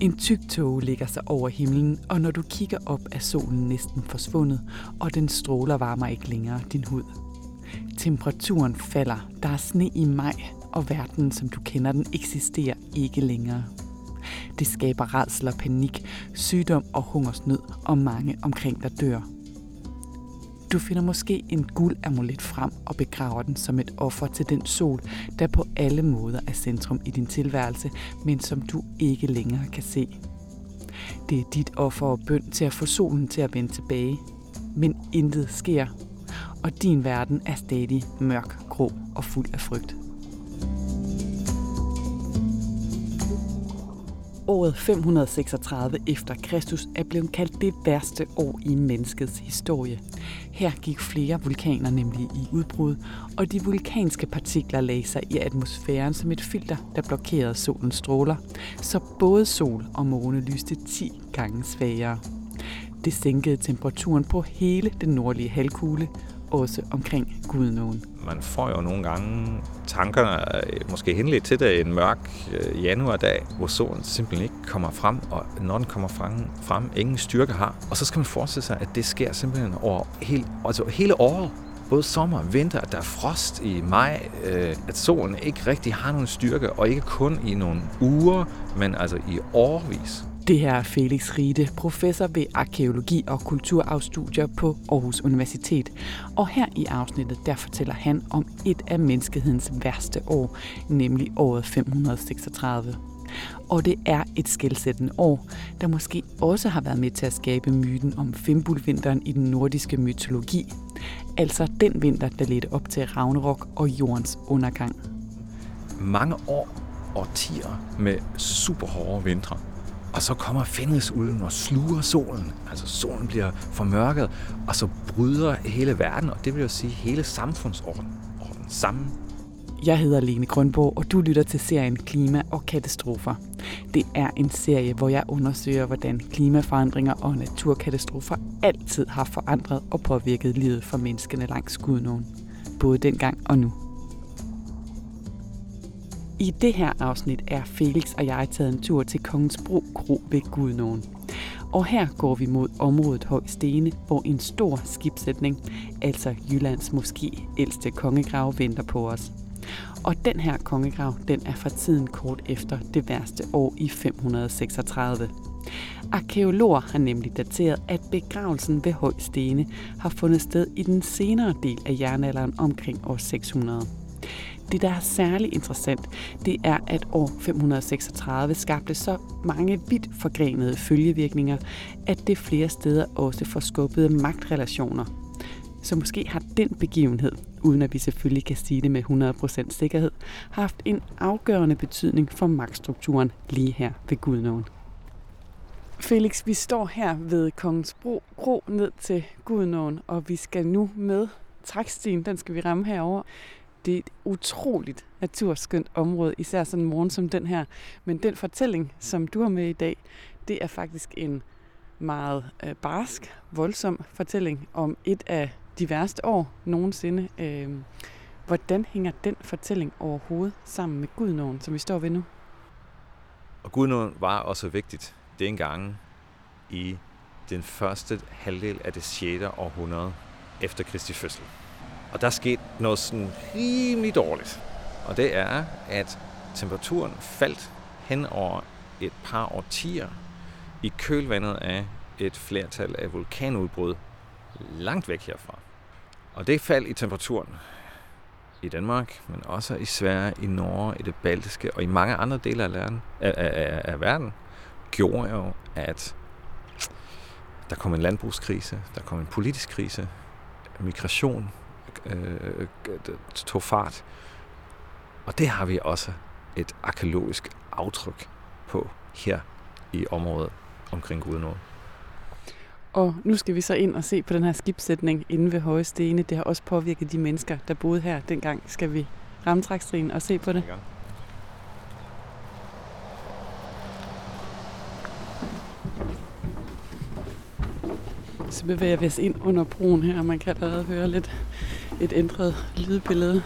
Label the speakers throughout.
Speaker 1: En tyk tåge ligger sig over himlen, og når du kigger op, er solen næsten forsvundet, og den stråler varmer ikke længere din hud. Temperaturen falder, der er sne i maj, og verden, som du kender den, eksisterer ikke længere. Det skaber redsel og panik, sygdom og hungersnød, og mange omkring dig dør. Du finder måske en guldamulet frem og begraver den som et offer til den sol, der på alle måder er centrum i din tilværelse, men som du ikke længere kan se. Det er dit offer og bøn til at få solen til at vende tilbage. Men intet sker, og din verden er stadig mørk, grå og fuld af frygt. Året 536 efter Kristus er blevet kaldt det værste år i menneskets historie. Her gik flere vulkaner nemlig i udbrud, og de vulkanske partikler lagde sig i atmosfæren som et filter, der blokerede solens stråler, så både sol og måne lyste 10 gange svagere. Det sænkede temperaturen på hele den nordlige halvkugle, også omkring Gudnåen.
Speaker 2: Man får jo nogle gange tankerne, øh, måske henledt til det en mørk øh, januardag, hvor solen simpelthen ikke kommer frem, og når den kommer frem, frem ingen styrke har. Og så skal man forestille sig, at det sker simpelthen over hele, altså hele året både sommer vinter, at der er frost i maj, øh, at solen ikke rigtig har nogen styrke, og ikke kun i nogle uger, men altså i årvis.
Speaker 1: Det her er Felix Riede, professor ved arkeologi og kulturarvstudier på Aarhus Universitet. Og her i afsnittet, der fortæller han om et af menneskehedens værste år, nemlig året 536. Og det er et skældsættende år, der måske også har været med til at skabe myten om Fimbulvinteren i den nordiske mytologi. Altså den vinter, der ledte op til Ragnarok og jordens undergang.
Speaker 2: Mange år, årtier med super hårde vintre og så kommer Fenris ulden og sluger solen. Altså solen bliver formørket, og så bryder hele verden, og det vil jo sige hele samfundsordenen orden sammen.
Speaker 1: Jeg hedder Lene Grønborg, og du lytter til serien Klima og Katastrofer. Det er en serie, hvor jeg undersøger, hvordan klimaforandringer og naturkatastrofer altid har forandret og påvirket livet for menneskene langs Gudnåen. Både dengang og nu. I det her afsnit er Felix og jeg taget en tur til Kongens Bro Kro ved Gudnåen. Og her går vi mod området Høj Stene, hvor en stor skibsætning, altså Jyllands måske ældste kongegrav, venter på os. Og den her kongegrav, den er fra tiden kort efter det værste år i 536. Arkeologer har nemlig dateret, at begravelsen ved Høj Stene har fundet sted i den senere del af jernalderen omkring år 600. Det, der er særlig interessant, det er, at år 536 skabte så mange vidt forgrenede følgevirkninger, at det flere steder også forskubbede magtrelationer. Så måske har den begivenhed, uden at vi selvfølgelig kan sige det med 100% sikkerhed, haft en afgørende betydning for magtstrukturen lige her ved Gudnåen. Felix, vi står her ved Kongens Bro, Kro ned til Gudnåen, og vi skal nu med trækstien, den skal vi ramme herover det er et utroligt naturskønt område, især sådan en morgen som den her. Men den fortælling, som du har med i dag, det er faktisk en meget øh, barsk, voldsom fortælling om et af de værste år nogensinde. Øh, hvordan hænger den fortælling overhovedet sammen med Gudnåen, som vi står ved nu?
Speaker 2: Og Gudnåen var også vigtigt dengang i den første halvdel af det 6. århundrede efter Kristi fødsel. Og der skete noget sådan rimelig dårligt. Og det er, at temperaturen faldt hen over et par årtier i kølvandet af et flertal af vulkanudbrud langt væk herfra. Og det fald i temperaturen i Danmark, men også i Sverige, i Norge, i det baltiske og i mange andre dele af, verden, af, af, af verden, gjorde jo, at der kom en landbrugskrise, der kom en politisk krise, migration, øh, tog fart. Og det har vi også et arkeologisk aftryk på her i området omkring Gudnåen.
Speaker 1: Og nu skal vi så ind og se på den her skibssætning inde ved Høje Stene. Det har også påvirket de mennesker, der boede her dengang. Skal vi ramme trækstrien og se på det? Så bevæger vi os ind under broen her, og man kan allerede høre lidt et ændret lydbillede.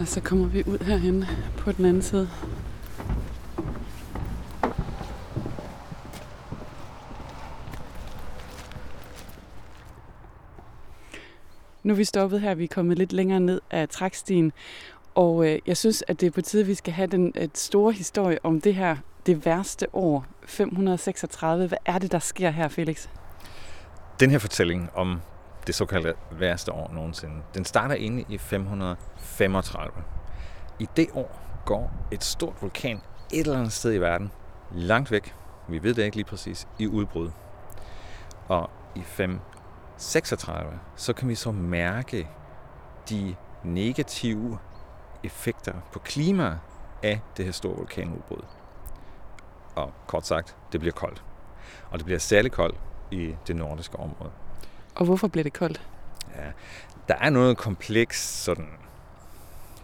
Speaker 1: Og så kommer vi ud herhen på den anden side. Nu er vi stoppet her, vi er kommet lidt længere ned af trækstien, og øh, jeg synes, at det er på tide, at vi skal have den et store historie om det her, det værste år, 536. Hvad er det, der sker her, Felix?
Speaker 2: Den her fortælling om det såkaldte værste år nogensinde, den starter inde i 535. I det år går et stort vulkan et eller andet sted i verden, langt væk, vi ved det ikke lige præcis, i udbrud. Og i 536, så kan vi så mærke de negative effekter på klimaet af det her store vulkanudbrud. Og kort sagt, det bliver koldt. Og det bliver særlig koldt i det nordiske område.
Speaker 1: Og hvorfor bliver det koldt?
Speaker 2: Ja, der er noget kompleks sådan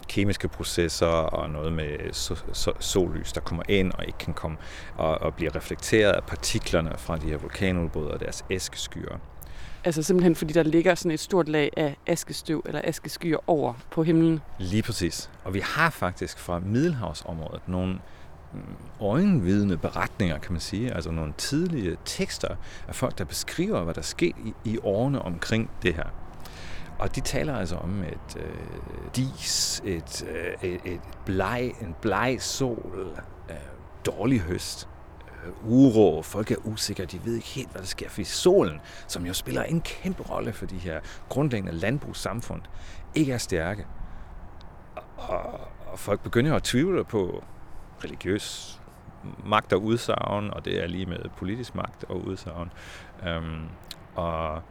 Speaker 2: kemiske processer og noget med sollys, der kommer ind og ikke kan komme og, og bliver reflekteret af partiklerne fra de her vulkanudbrud og deres askeskyer.
Speaker 1: Altså simpelthen fordi der ligger sådan et stort lag af askestøv eller askeskyer over på himlen?
Speaker 2: Lige præcis. Og vi har faktisk fra Middelhavsområdet nogle øjenvidende beretninger, kan man sige, altså nogle tidlige tekster af folk, der beskriver, hvad der skete i, i årene omkring det her. Og de taler altså om et øh, dis, et, øh, et, et bleg, en bleg sol, øh, dårlig høst, øh, uro, folk er usikre, de ved ikke helt, hvad der sker, fordi solen, som jo spiller en kæmpe rolle for de her grundlæggende landbrugssamfund, ikke er stærke. Og, og folk begynder at tvivle på religiøs magt og udsagn, og det er lige med politisk magt og udsagn. Øhm, og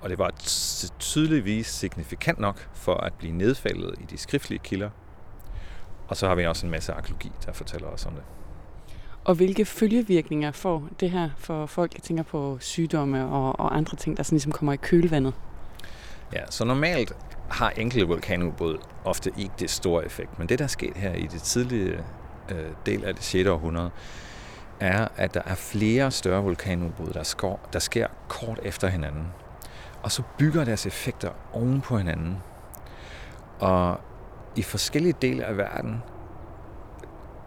Speaker 2: og det var tydeligvis signifikant nok for at blive nedfældet i de skriftlige kilder. Og så har vi også en masse arkeologi, der fortæller os om det.
Speaker 1: Og hvilke følgevirkninger får det her for folk, jeg tænker på sygdomme og, og andre ting, der sådan ligesom kommer i kølvandet?
Speaker 2: Ja, så normalt har enkelte vulkanudbrud ofte ikke det store effekt. Men det, der er sket her i det tidlige øh, del af det 6. århundrede, er, at der er flere større vulkanudbrud, der, skår, der sker kort efter hinanden og så bygger deres effekter oven på hinanden. Og i forskellige dele af verden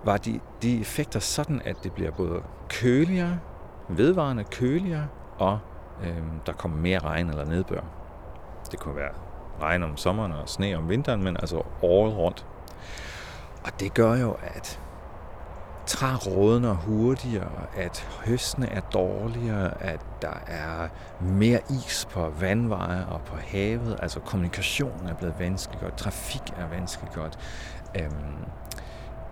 Speaker 2: var de, de effekter sådan, at det bliver både køligere, vedvarende køligere, og øh, der kommer mere regn eller nedbør. Det kunne være regn om sommeren og sne om vinteren, men altså året rundt. Og det gør jo, at træer rådner hurtigere, at høstene er dårligere, at der er mere is på vandveje og på havet, altså kommunikationen er blevet vanskeliggjort, trafik er vanskeliggjort. Øhm,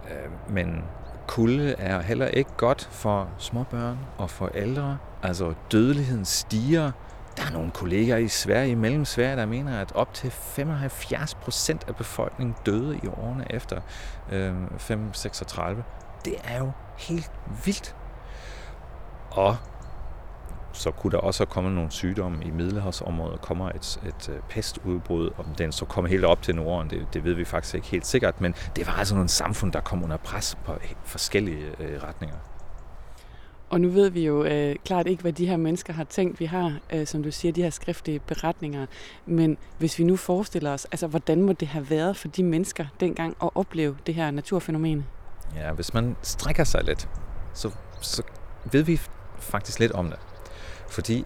Speaker 2: øh, men kulde er heller ikke godt for småbørn og for ældre. Altså dødeligheden stiger. Der er nogle kolleger i Sverige, i mellem Sverige, der mener, at op til 75 procent af befolkningen døde i årene efter øh, 536 det er jo helt vildt. Og så kunne der også komme nogle sygdomme i Middelhavsområdet. kommer et, et øh, pestudbrud, om den så kommer helt op til Norden, det, det ved vi faktisk ikke helt sikkert, men det var altså nogle samfund, der kom under pres på forskellige øh, retninger.
Speaker 1: Og nu ved vi jo øh, klart ikke, hvad de her mennesker har tænkt. Vi har, øh, som du siger, de her skriftlige beretninger. Men hvis vi nu forestiller os, altså hvordan må det have været for de mennesker dengang at opleve det her naturfænomen?
Speaker 2: Ja, hvis man strækker sig lidt, så, så ved vi faktisk lidt om det. Fordi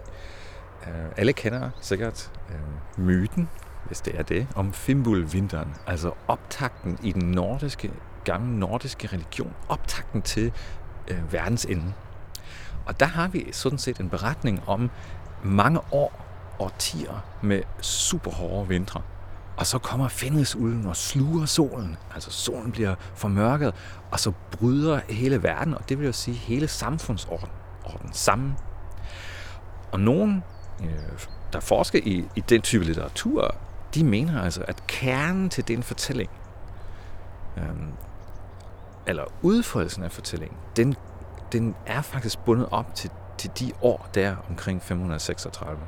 Speaker 2: øh, alle kender sikkert øh, myten, hvis det er det, om Fimbulvinteren, altså optakten i den nordiske, gamle nordiske religion, optakten til øh, verdens ende. Og der har vi sådan set en beretning om mange år, årtier med super hårde vintre. Og så kommer Fenrisulven og sluger solen. Altså solen bliver formørket, og så bryder hele verden, og det vil jo sige hele samfundsorden orden sammen. Og nogen, øh, der forsker i, i den type litteratur, de mener altså, at kernen til den fortælling, øhm, eller udfoldelsen af fortællingen, den, den er faktisk bundet op til, til de år der omkring 536.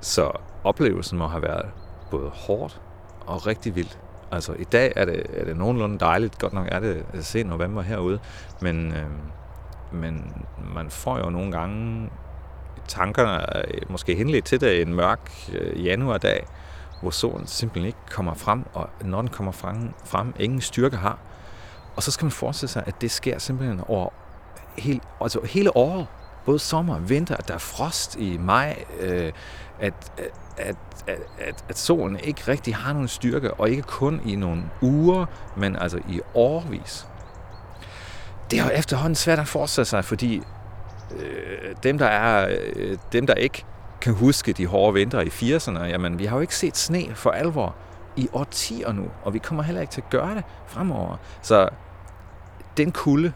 Speaker 2: Så oplevelsen må have været både hårdt og rigtig vildt. Altså i dag er det, er det nogenlunde dejligt, godt nok er det at se november herude, men, øh, men man får jo nogle gange tankerne øh, måske henledt til det en mørk øh, januardag, hvor solen simpelthen ikke kommer frem, og når den kommer frem, frem ingen styrke har. Og så skal man forestille sig, at det sker simpelthen over hele, altså hele året både sommer og vinter, at der er frost i maj, øh, at, at, at, at, at solen ikke rigtig har nogen styrke, og ikke kun i nogle uger, men altså i årvis. Det er jo efterhånden svært at forestille sig, fordi øh, dem, der er, øh, dem, der ikke kan huske de hårde vintre i 80'erne, jamen vi har jo ikke set sne for alvor i årtier nu, og vi kommer heller ikke til at gøre det fremover. Så den kulde,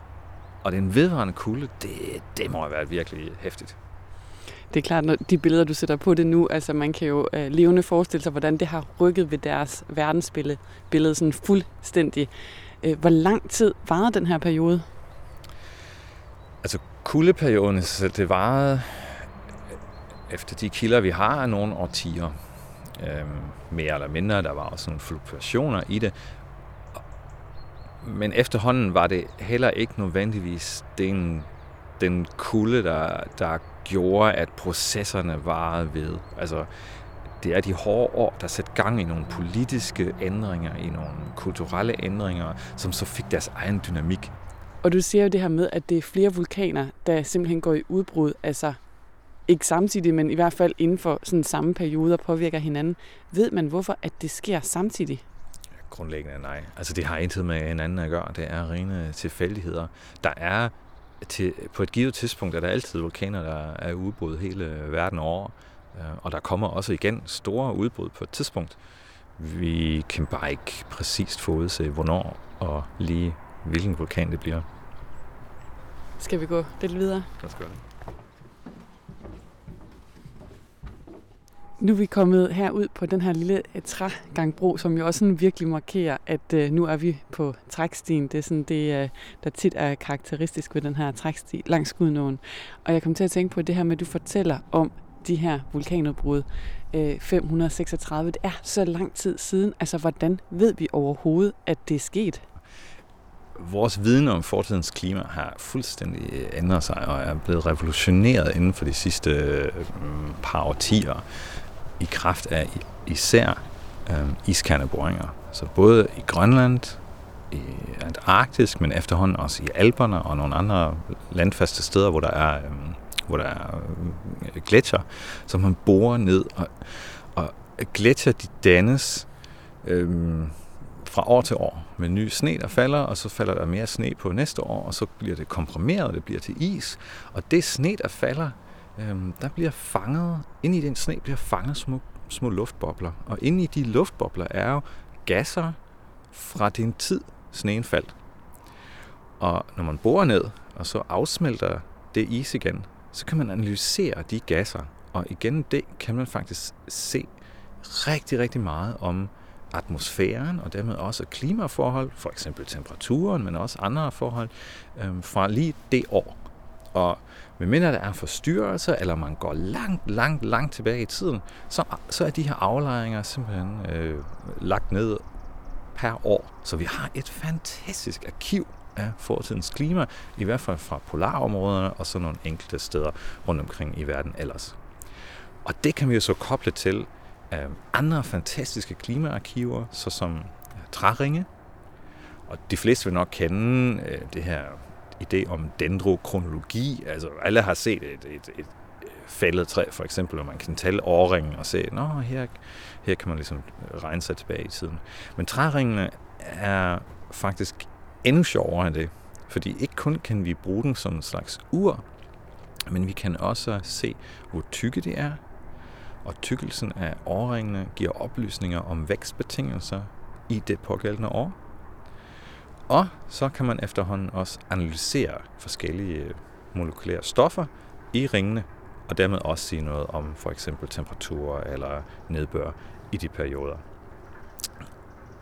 Speaker 2: og den vedvarende kulde, det, det må have været virkelig hæftigt.
Speaker 1: Det er klart, når de billeder, du sætter på det nu, altså man kan jo øh, levende forestille sig, hvordan det har rykket ved deres verdensbillede billede sådan fuldstændig. Øh, hvor lang tid varede den her periode?
Speaker 2: Altså kuldeperioden, så det varede efter de kilder, vi har, nogle årtier. Øhm, mere eller mindre, der var også nogle fluktuationer i det. Men efterhånden var det heller ikke nødvendigvis den, den kulde, der, der gjorde, at processerne varede ved. Altså, det er de hårde år, der satte gang i nogle politiske ændringer, i nogle kulturelle ændringer, som så fik deres egen dynamik.
Speaker 1: Og du siger jo det her med, at det er flere vulkaner, der simpelthen går i udbrud, altså ikke samtidig, men i hvert fald inden for sådan samme periode og påvirker hinanden. Ved man, hvorfor at det sker samtidig?
Speaker 2: Grundlæggende nej. Altså det har intet med hinanden at gøre. Det er rene tilfældigheder. Der er til, på et givet tidspunkt er der altid vulkaner, der er udbrud hele verden over. Øh, og der kommer også igen store udbrud på et tidspunkt. Vi kan bare ikke præcist forudse, hvornår og lige hvilken vulkan det bliver.
Speaker 1: Skal vi gå lidt videre?
Speaker 2: Lad os gøre det.
Speaker 1: Nu er vi kommet herud på den her lille øh, trægangbro, som jo også sådan virkelig markerer, at øh, nu er vi på trækstien. Det er sådan det, øh, der tit er karakteristisk ved den her træksti langs Gudnåen. Og jeg kom til at tænke på det her med, at du fortæller om de her vulkanudbrud. Øh, 536, det er så lang tid siden. Altså, hvordan ved vi overhovedet, at det er sket?
Speaker 2: vores viden om fortidens klima har fuldstændig øh, ændret sig og er blevet revolutioneret inden for de sidste øh, par årtier i kraft af især øh, iskerneboringer. Så både i Grønland, i Antarktis, men efterhånden også i Alperne og nogle andre landfaste steder, hvor der er, øh, hvor der er øh, gletsjer, som man borer ned. Og, og gletsjer de dannes øh, fra år til år med ny sne, der falder, og så falder der mere sne på næste år, og så bliver det komprimeret, og det bliver til is. Og det sne, der falder, øhm, der bliver fanget, ind i den sne bliver fanget små, små luftbobler. Og inde i de luftbobler er jo gasser fra den tid, sneen faldt. Og når man borer ned, og så afsmelter det is igen, så kan man analysere de gasser. Og igen det kan man faktisk se rigtig, rigtig meget om atmosfæren og dermed også klimaforhold, for eksempel temperaturen, men også andre forhold, øh, fra lige det år. Og medmindre der er forstyrrelser, eller man går langt, langt, langt tilbage i tiden, så, så er de her aflejringer simpelthen øh, lagt ned per år. Så vi har et fantastisk arkiv af fortidens klima, i hvert fald fra polarområderne og så nogle enkelte steder rundt omkring i verden ellers. Og det kan vi jo så koble til øh, andre fantastiske klimaarkiver, såsom træringe. Og de fleste vil nok kende øh, det her idé om dendrokronologi. Altså alle har set et, et, et fældet træ, for eksempel, hvor man kan tælle årringen og se, nå, her, her kan man ligesom regne sig tilbage i tiden. Men træringene er faktisk endnu sjovere end det, fordi ikke kun kan vi bruge den som en slags ur, men vi kan også se, hvor tykke de er, og tykkelsen af årringene giver oplysninger om vækstbetingelser i det pågældende år. Og så kan man efterhånden også analysere forskellige molekylære stoffer i ringene, og dermed også sige noget om for eksempel temperatur eller nedbør i de perioder.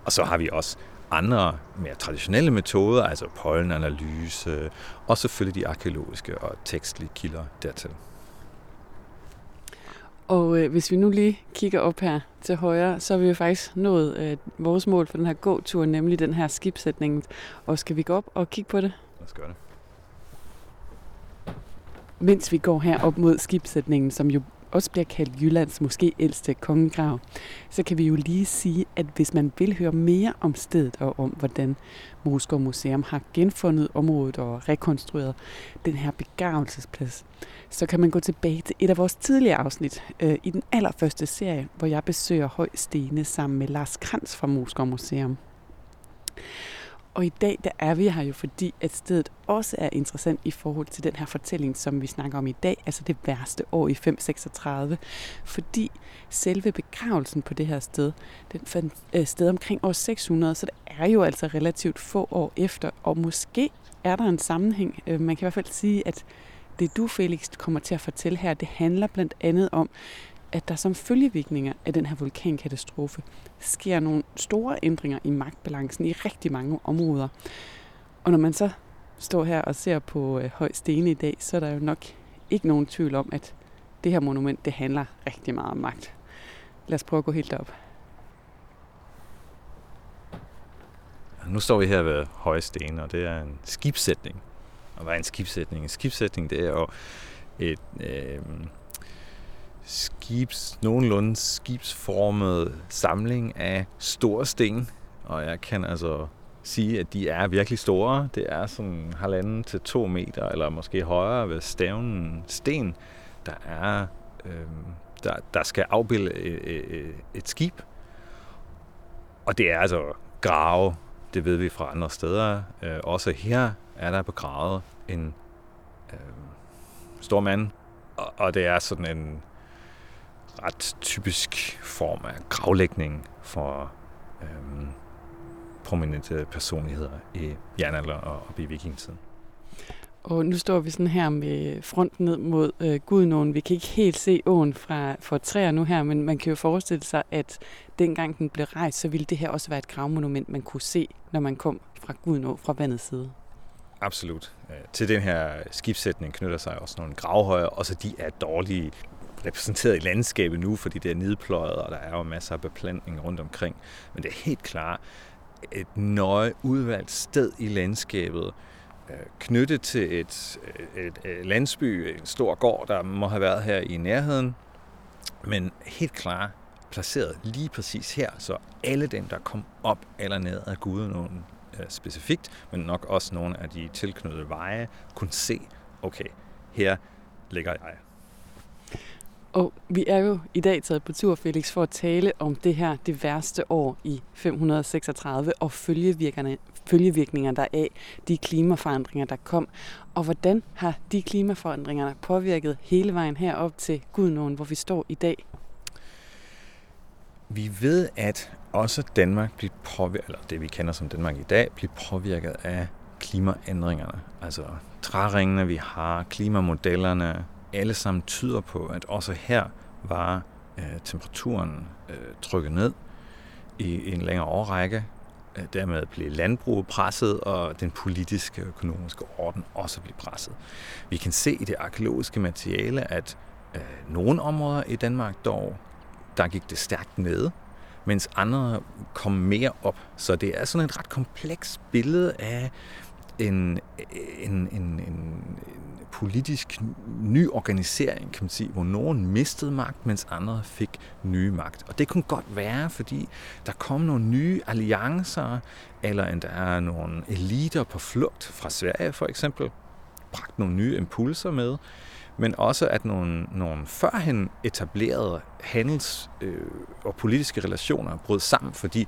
Speaker 2: Og så har vi også andre mere traditionelle metoder, altså pollenanalyse, og selvfølgelig de arkeologiske og tekstlige kilder dertil.
Speaker 1: Og øh, hvis vi nu lige kigger op her til højre, så har vi jo faktisk nået øh, vores mål for den her gåtur, nemlig den her skibsætning. Og skal vi gå op og kigge på det?
Speaker 2: Lad os gøre det.
Speaker 1: Mens vi går her op mod skibsætningen, som jo også bliver kaldt Jyllands måske ældste kongegrav, så kan vi jo lige sige, at hvis man vil høre mere om stedet og om, hvordan Moskov Museum har genfundet området og rekonstrueret den her begravelsesplads, så kan man gå tilbage til et af vores tidligere afsnit øh, i den allerførste serie, hvor jeg besøger Høj Stene sammen med Lars Krantz fra Moskov Museum. Og i dag der er vi her jo, fordi at stedet også er interessant i forhold til den her fortælling, som vi snakker om i dag, altså det værste år i 536. Fordi selve begravelsen på det her sted, den fandt øh, sted omkring år 600, så det er jo altså relativt få år efter, og måske er der en sammenhæng. Øh, man kan i hvert fald sige, at det du, Felix, kommer til at fortælle her, det handler blandt andet om, at der som følgevirkninger af den her vulkankatastrofe sker nogle store ændringer i magtbalancen i rigtig mange områder. Og når man så står her og ser på øh, Høj Stene i dag, så er der jo nok ikke nogen tvivl om, at det her monument, det handler rigtig meget om magt. Lad os prøve at gå helt op.
Speaker 2: Nu står vi her ved Høje Stene, og det er en skibssætning. Og hvad er en skibssætning? En skibssætning, det er jo et, øh, skibs, nogenlunde skibsformet samling af store sten. Og jeg kan altså sige, at de er virkelig store. Det er sådan halvanden til to meter, eller måske højere ved stævnen sten, der er øh, der, der skal afbilde et, et skib. Og det er altså grave, det ved vi fra andre steder. Øh, også her er der begravet en øh, stor mand, og, og det er sådan en ret typisk form af gravlægning for øhm, prominente personligheder i jernalder og op i vikingetiden.
Speaker 1: Og nu står vi sådan her med fronten ned mod øh, Gudnåen. Vi kan ikke helt se åen fra, fra træer nu her, men man kan jo forestille sig, at dengang den blev rejst, så ville det her også være et gravmonument, man kunne se, når man kom fra Gudnå, fra vandets side.
Speaker 2: Absolut. Øh, til den her skibssætning knytter sig også nogle gravhøjer, og så de er dårlige repræsenteret i landskabet nu, fordi det er nedpløjet, og der er jo masser af beplantning rundt omkring. Men det er helt klart et nøje udvalgt sted i landskabet, øh, knyttet til et, øh, et, et landsby, en stor gård, der må have været her i nærheden, men helt klart placeret lige præcis her, så alle dem, der kom op eller ned af Gudenåen øh, specifikt, men nok også nogle af de tilknyttede veje, kunne se, okay, her ligger jeg.
Speaker 1: Og vi er jo i dag taget på tur, Felix, for at tale om det her, det værste år i 536, og følgevirkningerne, følgevirkninger der af de klimaforandringer, der kom. Og hvordan har de klimaforandringer påvirket hele vejen herop til Gudnåen, hvor vi står i dag?
Speaker 2: Vi ved, at også Danmark bliver påvirket, eller det vi kender som Danmark i dag, bliver påvirket af klimaændringerne. Altså træringene, vi har, klimamodellerne, alle sammen tyder på, at også her var øh, temperaturen øh, trykket ned i en længere årrække. Øh, dermed blev landbruget presset, og den politiske og økonomiske orden også blev presset. Vi kan se i det arkeologiske materiale, at øh, nogle områder i Danmark dog, der gik det stærkt ned, mens andre kom mere op. Så det er sådan et ret komplekst billede af en, en, en, en, politisk ny organisering, kan man sige, hvor nogen mistede magt, mens andre fik nye magt. Og det kunne godt være, fordi der kom nogle nye alliancer, eller endda er nogle eliter på flugt fra Sverige for eksempel, bragt nogle nye impulser med, men også at nogle, nogle førhen etablerede handels- øh, og politiske relationer brød sammen, fordi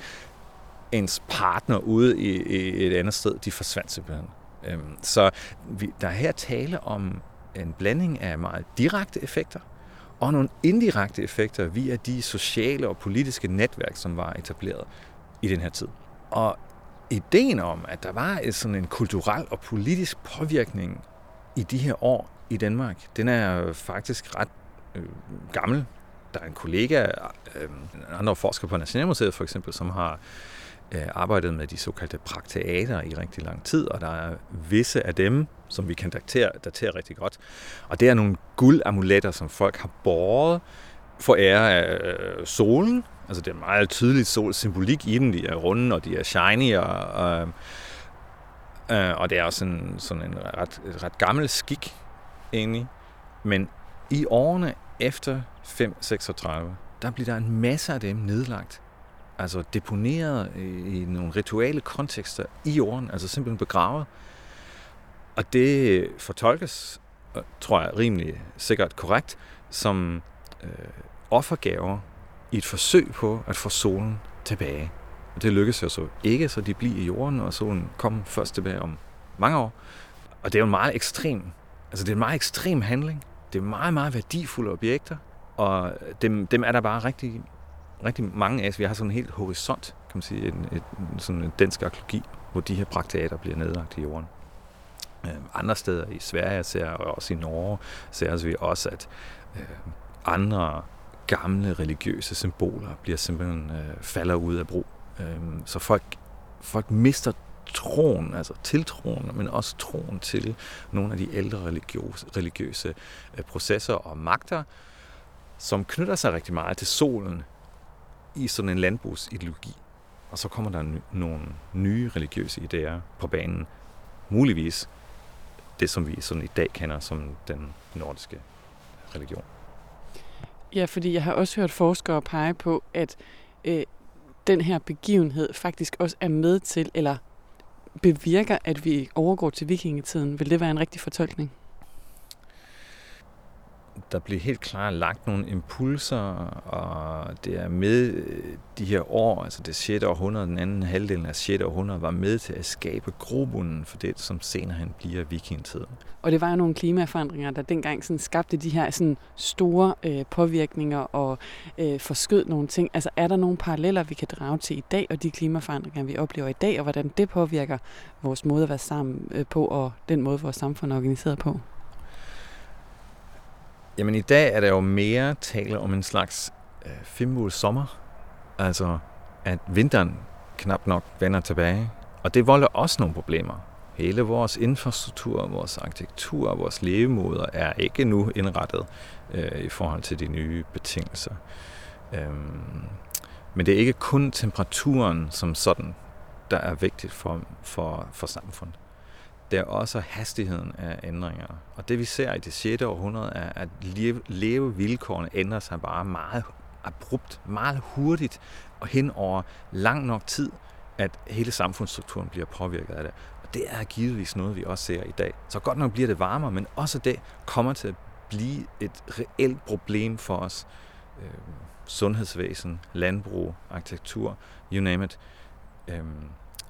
Speaker 2: ens partner ude i, i et andet sted, de forsvandt simpelthen. Øhm, så vi, der er her tale om en blanding af meget direkte effekter og nogle indirekte effekter via de sociale og politiske netværk, som var etableret i den her tid. Og ideen om, at der var et, sådan en kulturel og politisk påvirkning i de her år i Danmark, den er faktisk ret øh, gammel. Der er en kollega, øh, andre forsker på Nationalmuseet for eksempel, som har Øh, Øh, arbejdet med de såkaldte prakteater i rigtig lang tid, og der er visse af dem, som vi kan datere, datere rigtig godt. Og det er nogle guldamuletter, som folk har båret for ære af øh, solen. Altså det er meget tydelig solsymbolik i dem. De er runde, og de er shiny, og, og, øh, og det er også en, sådan en ret, ret gammel skik, egentlig. Men i årene efter 536, der bliver der en masse af dem nedlagt. Altså deponeret i nogle rituale kontekster i jorden, altså simpelthen begravet. Og det fortolkes, øh, tror jeg, rimelig sikkert korrekt, som øh, offergaver i et forsøg på at få solen tilbage. Og det lykkedes jo så ikke, så de bliver i jorden, og solen kom først tilbage om mange år. Og det er jo en meget ekstrem, altså det er en meget ekstrem handling. Det er meget, meget værdifulde objekter, og dem, dem er der bare rigtig, rigtig mange af. Vi har sådan en helt horisont, kan man sige, en, et, sådan en dansk arkeologi, hvor de her brakteater bliver nedlagt i jorden. Øh, andre steder i Sverige ser, og også i Norge ser vi også, at øh, andre gamle religiøse symboler bliver simpelthen øh, falder ud af brug. Øh, så folk, folk mister troen, altså tiltroen, men også troen til nogle af de ældre religiøse, religiøse øh, processer og magter, som knytter sig rigtig meget til solen i sådan en landbrugsideologi. Og så kommer der nogle nye religiøse idéer på banen. Muligvis det, som vi sådan i dag kender som den nordiske religion.
Speaker 1: Ja, fordi jeg har også hørt forskere pege på, at øh, den her begivenhed faktisk også er med til, eller bevirker, at vi overgår til vikingetiden. Vil det være en rigtig fortolkning?
Speaker 2: Der bliver helt klart lagt nogle impulser, og det er med øh, de her år, altså det 6. århundrede, den anden halvdel af 6. århundrede, var med til at skabe grobunden for det, som senere hen bliver vikingetiden.
Speaker 1: Og det var jo nogle klimaforandringer, der dengang sådan skabte de her sådan store øh, påvirkninger og øh, forskød nogle ting. Altså er der nogle paralleller, vi kan drage til i dag, og de klimaforandringer, vi oplever i dag, og hvordan det påvirker vores måde at være sammen øh, på, og den måde, vores samfund er organiseret på?
Speaker 2: Jamen i dag er der jo mere tale om en slags øh, femmål sommer. Altså at vinteren knap nok vender tilbage. Og det volder også nogle problemer. Hele vores infrastruktur, vores arkitektur, vores levemåder er ikke nu indrettet øh, i forhold til de nye betingelser. Øhm, men det er ikke kun temperaturen som sådan, der er vigtigt for, for, for samfundet det er også hastigheden af ændringer. Og det vi ser i det 6. århundrede er, at levevilkårene ændrer sig bare meget abrupt, meget hurtigt og hen over lang nok tid, at hele samfundsstrukturen bliver påvirket af det. Og det er givetvis noget, vi også ser i dag. Så godt nok bliver det varmere, men også det kommer til at blive et reelt problem for os. Øh, sundhedsvæsen, landbrug, arkitektur, you name it. Øh,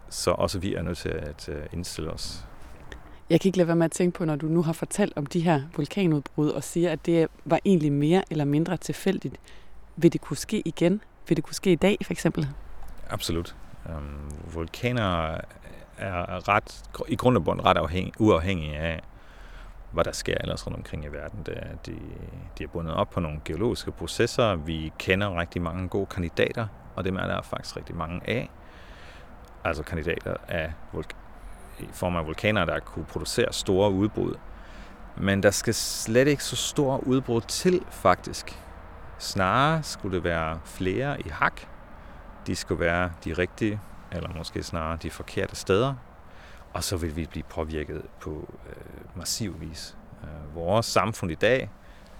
Speaker 2: så også vi er nødt til at øh, indstille os
Speaker 1: jeg kan ikke lade være med at tænke på, når du nu har fortalt om de her vulkanudbrud og siger, at det var egentlig mere eller mindre tilfældigt. Vil det kunne ske igen? Vil det kunne ske i dag, for eksempel?
Speaker 2: Absolut. Um, vulkaner er ret, i grund og bund ret afhæng, uafhængige af, hvad der sker ellers rundt omkring i verden. Det er, de, de er bundet op på nogle geologiske processer. Vi kender rigtig mange gode kandidater, og dem er der faktisk rigtig mange af. Altså kandidater af vulk- i form af vulkaner, der kunne producere store udbrud. Men der skal slet ikke så store udbrud til, faktisk. Snarere skulle det være flere i hak. De skulle være de rigtige, eller måske snarere de forkerte steder. Og så vil vi blive påvirket på øh, massiv vis. Øh, vores samfund i dag,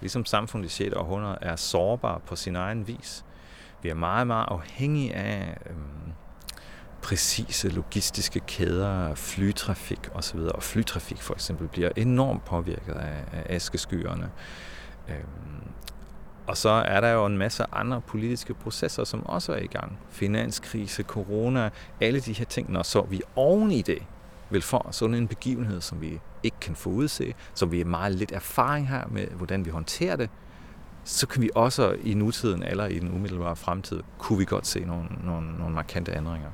Speaker 2: ligesom samfundet i 6. århundrede, er sårbar på sin egen vis. Vi er meget, meget afhængige af øh, præcise logistiske kæder, flytrafik osv. Og flytrafik for eksempel bliver enormt påvirket af, af askeskyerne. Øhm, og så er der jo en masse andre politiske processer, som også er i gang. Finanskrise, corona, alle de her ting. Når så vi oven i det vil få sådan en begivenhed, som vi ikke kan forudse, som vi er meget lidt erfaring her med, hvordan vi håndterer det, så kan vi også i nutiden eller i den umiddelbare fremtid, kunne vi godt se nogle, nogle, nogle markante ændringer.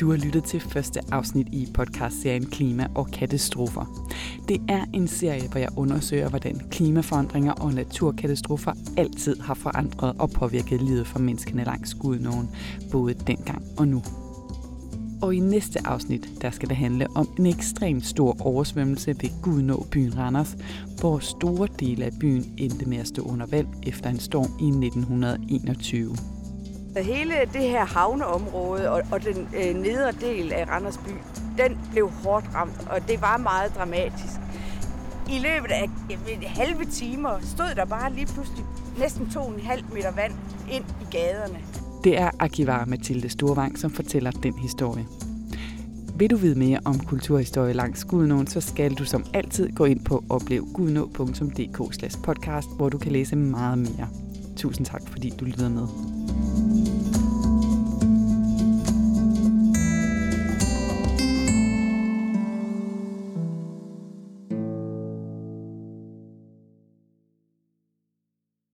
Speaker 1: Du har lyttet til første afsnit i podcastserien Klima og katastrofer. Det er en serie, hvor jeg undersøger, hvordan klimaforandringer og naturkatastrofer altid har forandret og påvirket livet for menneskene langs Gudnåen, både dengang og nu. Og i næste afsnit, der skal det handle om en ekstremt stor oversvømmelse ved Gudnå byen Randers, hvor store dele af byen endte med at stå under vand efter en storm i 1921.
Speaker 3: Hele det her havneområde og, og den øh, nedre del af Randers by, den blev hårdt ramt, og det var meget dramatisk. I løbet af halve timer stod der bare lige pludselig næsten 2,5 meter vand ind i gaderne.
Speaker 1: Det er arkivar Mathilde Storvang, som fortæller den historie. Vil du vide mere om kulturhistorie langs Gudnåen, så skal du som altid gå ind på oplevgudnå.dk podcast, hvor du kan læse meget mere. Tusind tak, fordi du lytter med.